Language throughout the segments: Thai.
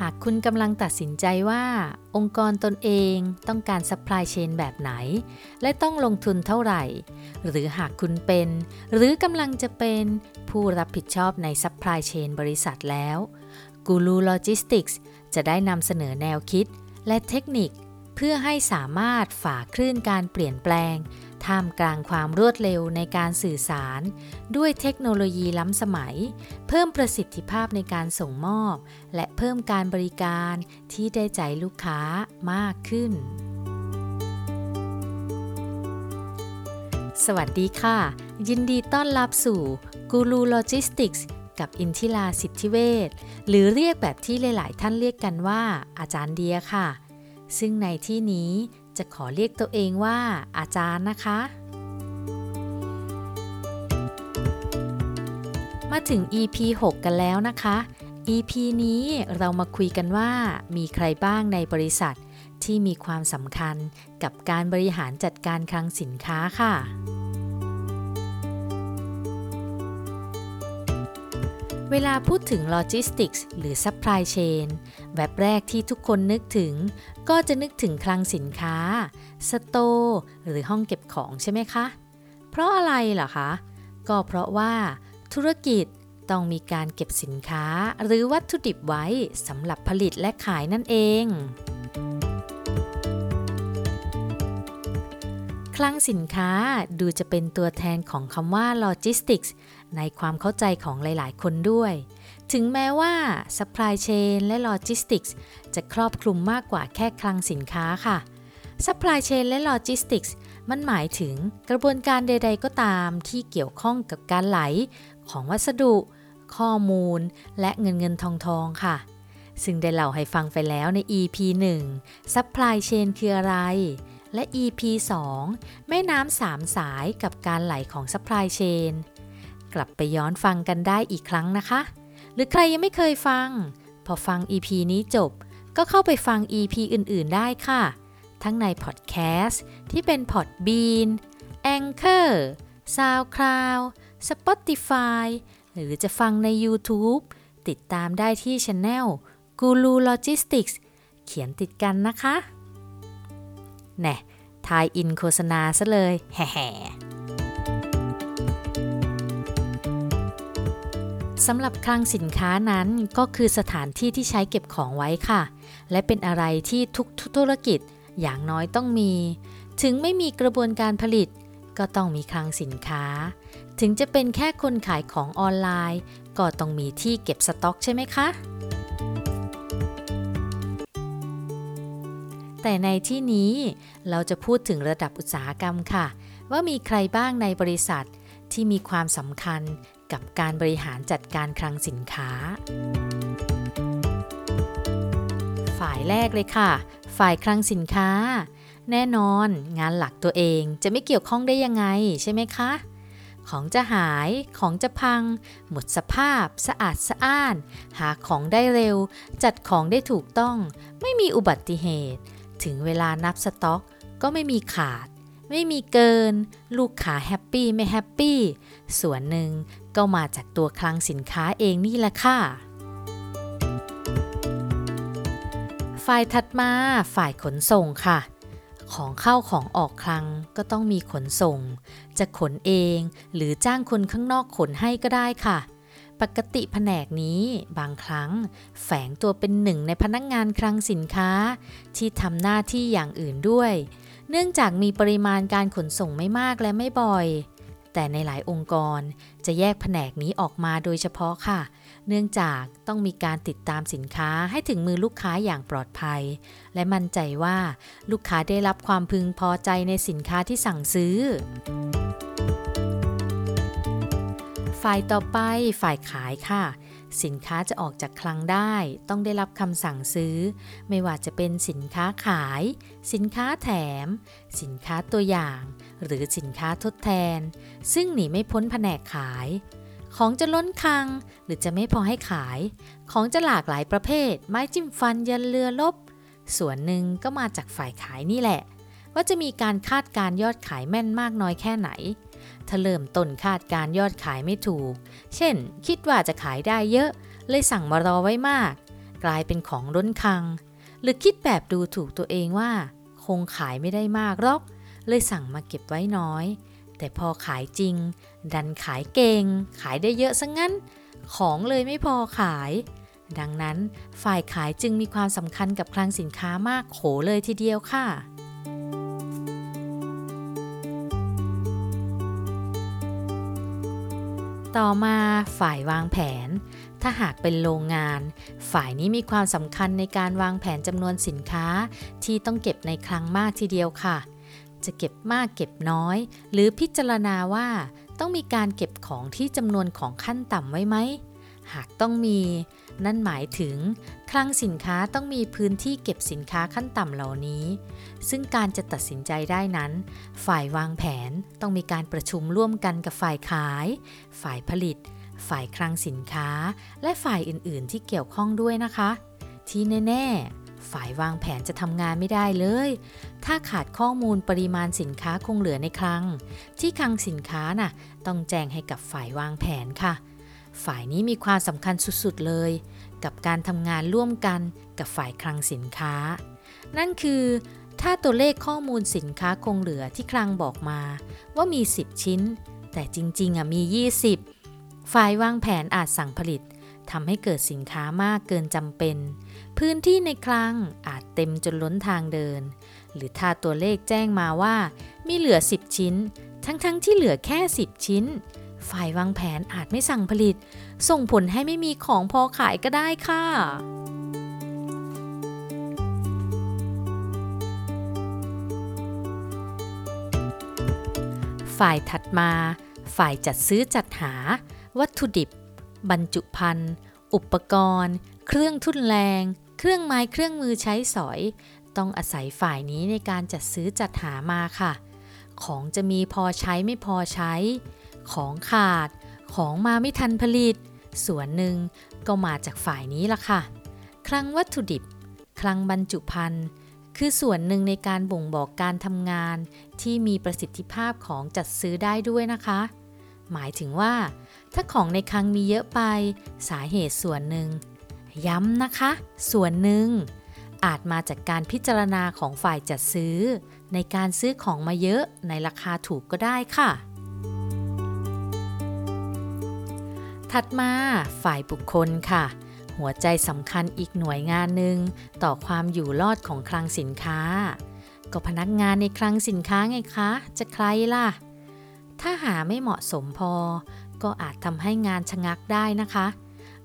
หากคุณกำลังตัดสินใจว่าองค์กรตนเองต้องการ supply chain แบบไหน และต้องลงทุนเท่าไหร่ หรือหากคุณเป็น หรือกำลังจะเป็นผู้รับผิดชอบใน supply chain บริษัทแล้วกูรูโลจิสติกส์จะได้นำเสนอแนวคิดและเทคนิค เพื่อให้สามารถฝ่าคลื่นการเปลี่ยนแปลง ท่ามกลางความรวดเร็วในการสื่อสาร ด้วยเทคโนโลยีล้ำสมัย เพิ่มประสิทธิภาพในการส่งมอบ และเพิ่มการบริการที่ได้ใจลูกค้ามากขึ้น สวัสดีค่ะ ยินดีต้อนรับสู่กูรูโลจิสติกส์กับอินทิราสิทธิเวชหรือเรียกแบบที่หลาย ๆ ท่านเรียกกันว่า อาจารย์เดียค่ะซึ่งในที่นี้ จะขอเรียกตัวเองว่า อาจารย์นะคะ มาถึง EP 6 กันแล้วนะคะ EP นี้เรามาคุยกันว่ามีใครบ้างในบริษัทที่มีความสำคัญกับการบริหารจัดการคลังสินค้าค่ะ เวลาพูดถึงโลจิสติกส์หรือ supply chain แบบแรกที่ทุกคนนึกถึง ก็จะนึกถึงคลังสินค้า store หรือห้องเก็บของใช่ไหมคะ เพราะอะไรล่ะคะ ก็เพราะว่า ธุรกิจต้องมีการเก็บสินค้า หรือวัตถุดิบไว้สำหรับผลิตและขายนั่นเอง คลังสินค้าดูจะเป็นตัวแทนของคำว่า logistics ในความเข้าใจของหลาย ๆ คนด้วย ถึงแม้ว่า supply chain และ logistics จะครอบคลุมมากกว่าแค่คลังสินค้าค่ะ supply chain และ logistics มันหมายถึงกระบวนการใด ๆ ก็ตามที่เกี่ยวข้องกับการไหล ของวัสดุ ข้อมูล และเงินเงินทองทองค่ะ ซึ่งได้เล่าให้ฟังไปแล้วใน EP 1 supply chain คืออะไรและ EP 2 แม่น้ำสามสายกับการไหลของ supply chain กลับไปย้อนฟังกันได้อีกครั้งนะคะ หรือใครยังไม่เคยฟัง พอฟัง EP นี้จบ ก็เข้าไปฟัง EP อื่น ๆ ได้ค่ะ ทั้งในพอดแคสต์ที่เป็น Podbean Anchor SoundCloud Spotify หรือจะฟังใน YouTube ติดตามได้ที่ Channel Guru Logistics เขียนติดกันนะคะ แน่ทายอินโฆษณาซะเลยแห่ สำหรับคลังสินค้านั้นก็คือสถานที่ที่ใช้เก็บของไว้ค่ะ และเป็นอะไรที่ทุกธุรกิจอย่างน้อยต้องมี ถึงไม่มีกระบวนการผลิต ก็ต้องมีคลังสินค้า ถึงจะเป็นแค่คนขายของออนไลน์ ก็ต้องมีที่เก็บสต็อกใช่ไหมคะแต่ในที่นี้เราจะพูดถึงระดับอุตสาหกรรมค่ะ ว่ามีใครบ้างในบริษัท ที่มีความสำคัญกับการบริหารจัดการคลังสินค้า ฝ่ายแรกเลยค่ะ ฝ่ายคลังสินค้า แน่นอนงานหลักตัวเองจะไม่เกี่ยวข้องได้ยังไงใช่ไหมคะ ของจะหาย ของจะพัง หมดสภาพ สะอาดสะอ้าน หาของได้เร็ว จัดของได้ถูกต้อง ไม่มีอุบัติเหตุ ถึงเวลานับสต็อกก็ไม่มีขาด ไม่มีเกิน ลูกค้า happy ไม่ happy ส่วนหนึ่งก็มาจากตัวคลังสินค้าเองนี่แหละค่ะ ฝ่ายถัดมาฝ่ายขนส่งค่ะ ของเข้าของออกคลังก็ต้องมีขนส่ง จะขนเองหรือจ้างคนข้างนอกขนให้ก็ได้ค่ะปกติแผนกนี้บางครั้ง แฝงตัวเป็นหนึ่งในพนักงงานคลังสินค้า ที่ทำหน้าที่อย่างอื่นด้วย เนื่องจากมีปริมาณการขนส่งไม่มากและไม่บ่อย แต่ในหลายองค์กรจะแยกแผนกนี้ออกมาโดยเฉพาะค่ะ เนื่องจากต้องมีการติดตามสินค้าให้ถึงมือลูกค้าอย่างปลอดภัย และมั่นใจว่าลูกค้าได้รับความพึงพอใจในสินค้าที่สั่งซื้อฝ่ายต่อไปฝ่ายขายค่ะ สินค้าจะออกจากคลังได้ต้องได้รับคำสั่งซื้อ ไม่ว่าจะเป็นสินค้าขาย สินค้าแถม สินค้าตัวอย่าง หรือสินค้าทดแทน ซึ่งหนีไม่พ้นแผนกขาย ของจะล้นคลัง หรือจะไม่พอให้ขาย ของจะหลากหลายประเภท ไม้จิ้มฟันยันเรือลบ ส่วนหนึ่งก็มาจากฝ่ายขายนี่แหละ ว่าจะมีการคาดการยอดขายแม่นมากน้อยแค่ไหน ถ้าเริ่มต้นคาดการยอดขายไม่ถูก เช่น คิดว่าจะขายได้เยอะ เลยสั่งมารอไว้มาก กลายเป็นของล้นคลัง หรือคิดแบบดูถูกตัวเองว่า คงขายไม่ได้มากหรอก เลยสั่งมาเก็บไว้น้อย แต่พอขายจริง ดันขายเก่ง ขายได้เยอะซะงั้น ของเลยไม่พอขาย ดังนั้นฝ่ายขายจึงมีความสำคัญกับคลังสินค้ามากโขเลยทีเดียวค่ะ ต่อมาฝ่ายวางแผน ถ้าหากเป็นโรงงาน ฝ่ายนี้มีความสำคัญในการวางแผนจำนวนสินค้า ที่ต้องเก็บในคลังมากทีเดียวค่ะ จะเก็บมากเก็บน้อย หรือพิจารณาว่า ต้องมีการเก็บของที่จำนวนของขั้นต่ำไว้ไหม หากต้องมี นั่นหมายถึง คลังสินค้าต้องมีพื้นที่เก็บสินค้าขั้นต่ำเหล่านี้ ซึ่งการจะตัดสินใจได้นั้น ฝ่ายวางแผนต้องมีการประชุมร่วมกันกับฝ่ายขาย ฝ่ายผลิต ฝ่ายคลังสินค้า และฝ่ายอื่น ๆ ที่เกี่ยวข้องด้วยนะคะ ที่แน่ ๆฝ่ายวางแผนจะทำงานไม่ได้เลย ถ้าขาดข้อมูลปริมาณสินค้าคงเหลือในคลัง ที่คลังสินค้าน่ะ ต้องแจ้งให้กับฝ่ายวางแผนค่ะ ฝ่ายนี้มีความสำคัญสุดๆเลย กับการทำงานร่วมกันกับฝ่ายคลังสินค้า นั่นคือ ถ้าตัวเลขข้อมูลสินค้าคงเหลือที่คลังบอกมาว่ามี 10 ชิ้น แต่จริงๆอะมี 20 ฝ่ายวางแผนอาจสั่งผลิตทำให้เกิดสินค้ามากเกินจำเป็น พื้นที่ในคลังอาจเต็มจนล้นทางเดิน หรือถ้าตัวเลขแจ้งมาว่า มีเหลือ 10 ชิ้น ทั้งๆทที่เหลือแค่ 10 ชิ้น ฝ่ายวางแผนอาจไม่สั่งผลิต ส่งผลให้ไม่มีของพอขายก็ได้ค่ะฝ่ายถัดมา ฝ่ายจัดซื้อจัดหา วัตถุดิบ บรรจุภัณฑ์ อุปกรณ์ เครื่องทุ่นแรง เครื่องไม้เครื่องมือใช้สอย ต้องอาศัยฝ่ายนี้ในการจัดซื้อจัดหามาค่ะ ของจะมีพอใช้ไม่พอใช้ ของขาด ของมาไม่ทันผลิต ส่วนหนึ่งก็มาจากฝ่ายนี้ล่ะค่ะ คลังวัตถุดิบ คลังบรรจุภัณฑ์ คือส่วนหนึ่งในการบ่งบอกการทำงาน ที่มีประสิทธิภาพของจัดซื้อได้ด้วยนะคะ หมายถึงว่า ถ้าของในคลังมีเยอะไป สาเหตุส่วนหนึ่ง ย้ำนะคะ ส่วนหนึ่งอาจมาจากการพิจารณาของฝ่ายจัดซื้อ ในการซื้อของมาเยอะในราคาถูกก็ได้ค่ะ ถัดมาฝ่ายบุคคลค่ะ หัวใจสำคัญอีกหน่วยงานหนึ่งต่อความอยู่รอดของคลังสินค้า ก็พนักงานในคลังสินค้าไงคะ จะใครล่ะ ถ้าหาไม่เหมาะสมพอ ก็อาจทำให้งานชะงักได้นะคะ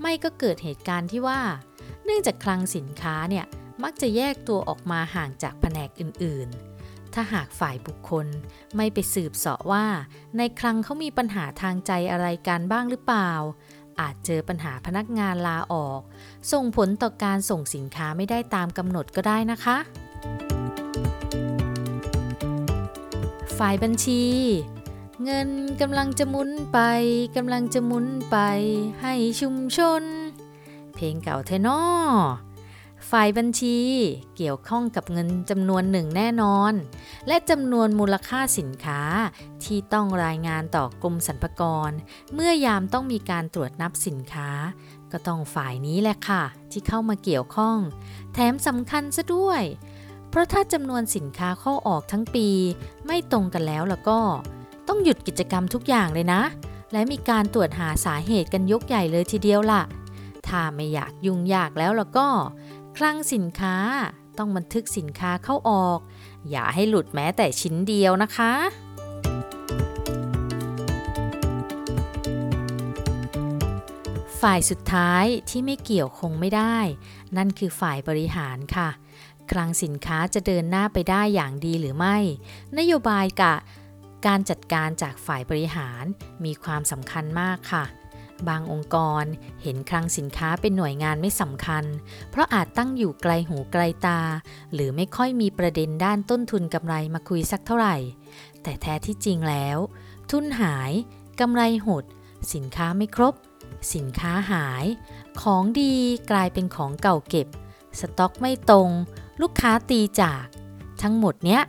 ไม่ก็เกิดเหตุการณ์ที่ว่า เนื่องจากคลังสินค้าเนี่ยมักจะแยกตัวออกมาห่างจากแผนกอื่นๆ ถ้าหากฝ่ายบุคคลไม่ไปสืบเสาะว่า ในคลังเขามีปัญหาทางใจอะไรกันบ้างหรือเปล่า อาจเจอปัญหาพนักงานลาออก ส่งผลต่อการส่งสินค้าไม่ได้ตามกำหนดก็ได้นะคะ ฝ่ายบัญชี เงินกำลังจะหมุนไปกำลังจะหมุนไปให้ชุมชน เพลงเก่าเทนอ ฝ่ายบัญชีเกี่ยวข้องกับเงินจำนวนหนึ่งแน่นอน และจำนวนมูลค่าสินค้าที่ต้องรายงานต่อกรมสรรพากร เมื่อยามต้องมีการตรวจนับสินค้า ก็ต้องฝ่ายนี้แหละค่ะ ที่เข้ามาเกี่ยวข้อง แถมสำคัญซะด้วย เพราะถ้าจำนวนสินค้าเข้าออกทั้งปี ไม่ตรงกันแล้วแล้วก็ ต้องหยุดกิจกรรมทุกอย่างเลยนะ และมีการตรวจหาสาเหตุกันยกใหญ่เลยทีเดียวล่ะถ้าไม่อยากยุ่งยากแล้วแล้วก็ คลังสินค้าต้องบันทึกสินค้าเข้าออก อย่าให้หลุดแม้แต่ชิ้นเดียวนะคะ ฝ่ายสุดท้ายที่ไม่เกี่ยวคงไม่ได้ นั่นคือฝ่ายบริหารค่ะ คลังสินค้าจะเดินหน้าไปได้อย่างดีหรือไม่ นโยบายกะการจัดการจากฝ่ายบริหารมีความสำคัญมากค่ะ บางองค์กรเห็นคลังสินค้าเป็นหน่วยงานไม่สำคัญ เพราะอาจตั้งอยู่ไกลหูไกลตา หรือไม่ค่อยมีประเด็นด้านต้นทุนกำไรมาคุยสักเท่าไหร่ แต่แท้ที่จริงแล้ว ทุนหายกำไรหด สินค้าไม่ครบ สินค้าหาย ของดีกลายเป็นของเก่าเก็บ สต็อกไม่ตรง ลูกค้าตีจาก ทั้งหมดเนี้ย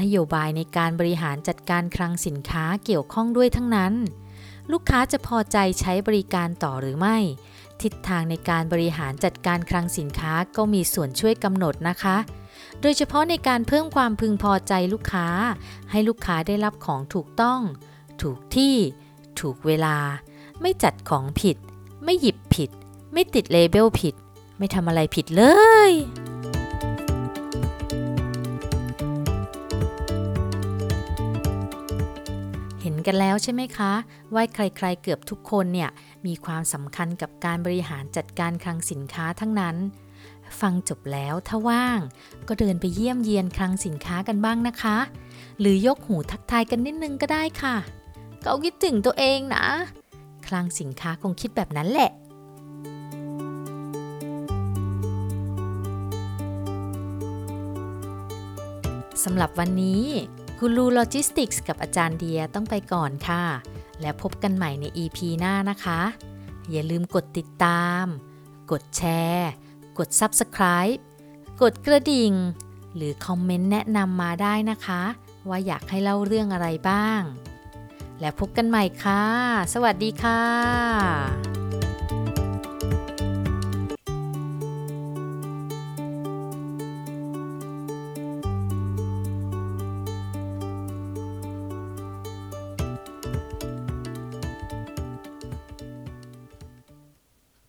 นโยบายในการบริหารจัดการคลังสินค้าเกี่ยวข้องด้วยทั้งนั้น ลูกค้าจะพอใจใช้บริการต่อหรือไม่ ทิศทางในการบริหารจัดการคลังสินค้าก็มีส่วนช่วยกำหนดนะคะ โดยเฉพาะในการเพิ่มความพึงพอใจลูกค้า ให้ลูกค้าได้รับของถูกต้อง ถูกที่ ถูกเวลา ไม่จัดของผิด ไม่หยิบผิด ไม่ติดเลเบลผิด ไม่ทำอะไรผิดเลย กันแล้วใช่ไหมคะ ว่าใครๆเกือบทุกคนเนี่ยมีความสำคัญกับการบริหารจัดการคลังสินค้าทั้งนั้น ฟังจบแล้วถ้าว่าง ก็เดินไปเยี่ยมเยียนคลังสินค้ากันบ้างนะคะ หรือยกหูทักทายกันนิดนึงก็ได้ค่ะ เขาคิดถึงตัวเองนะ คลังสินค้าคงคิดแบบนั้นแหละสำหรับวันนี้ กูรูโลจิสติกส์กับอาจารย์เดียต้องไปก่อนค่ะ แล้วพบกันใหม่ใน EP หน้านะคะ อย่าลืมกดติดตาม กดแชร์ กด Subscribe กดกระดิ่ง หรือคอมเมนต์แนะนำมาได้นะคะ ว่าอยากให้เล่าเรื่องอะไรบ้าง แล้วพบกันใหม่ค่ะ สวัสดีค่ะ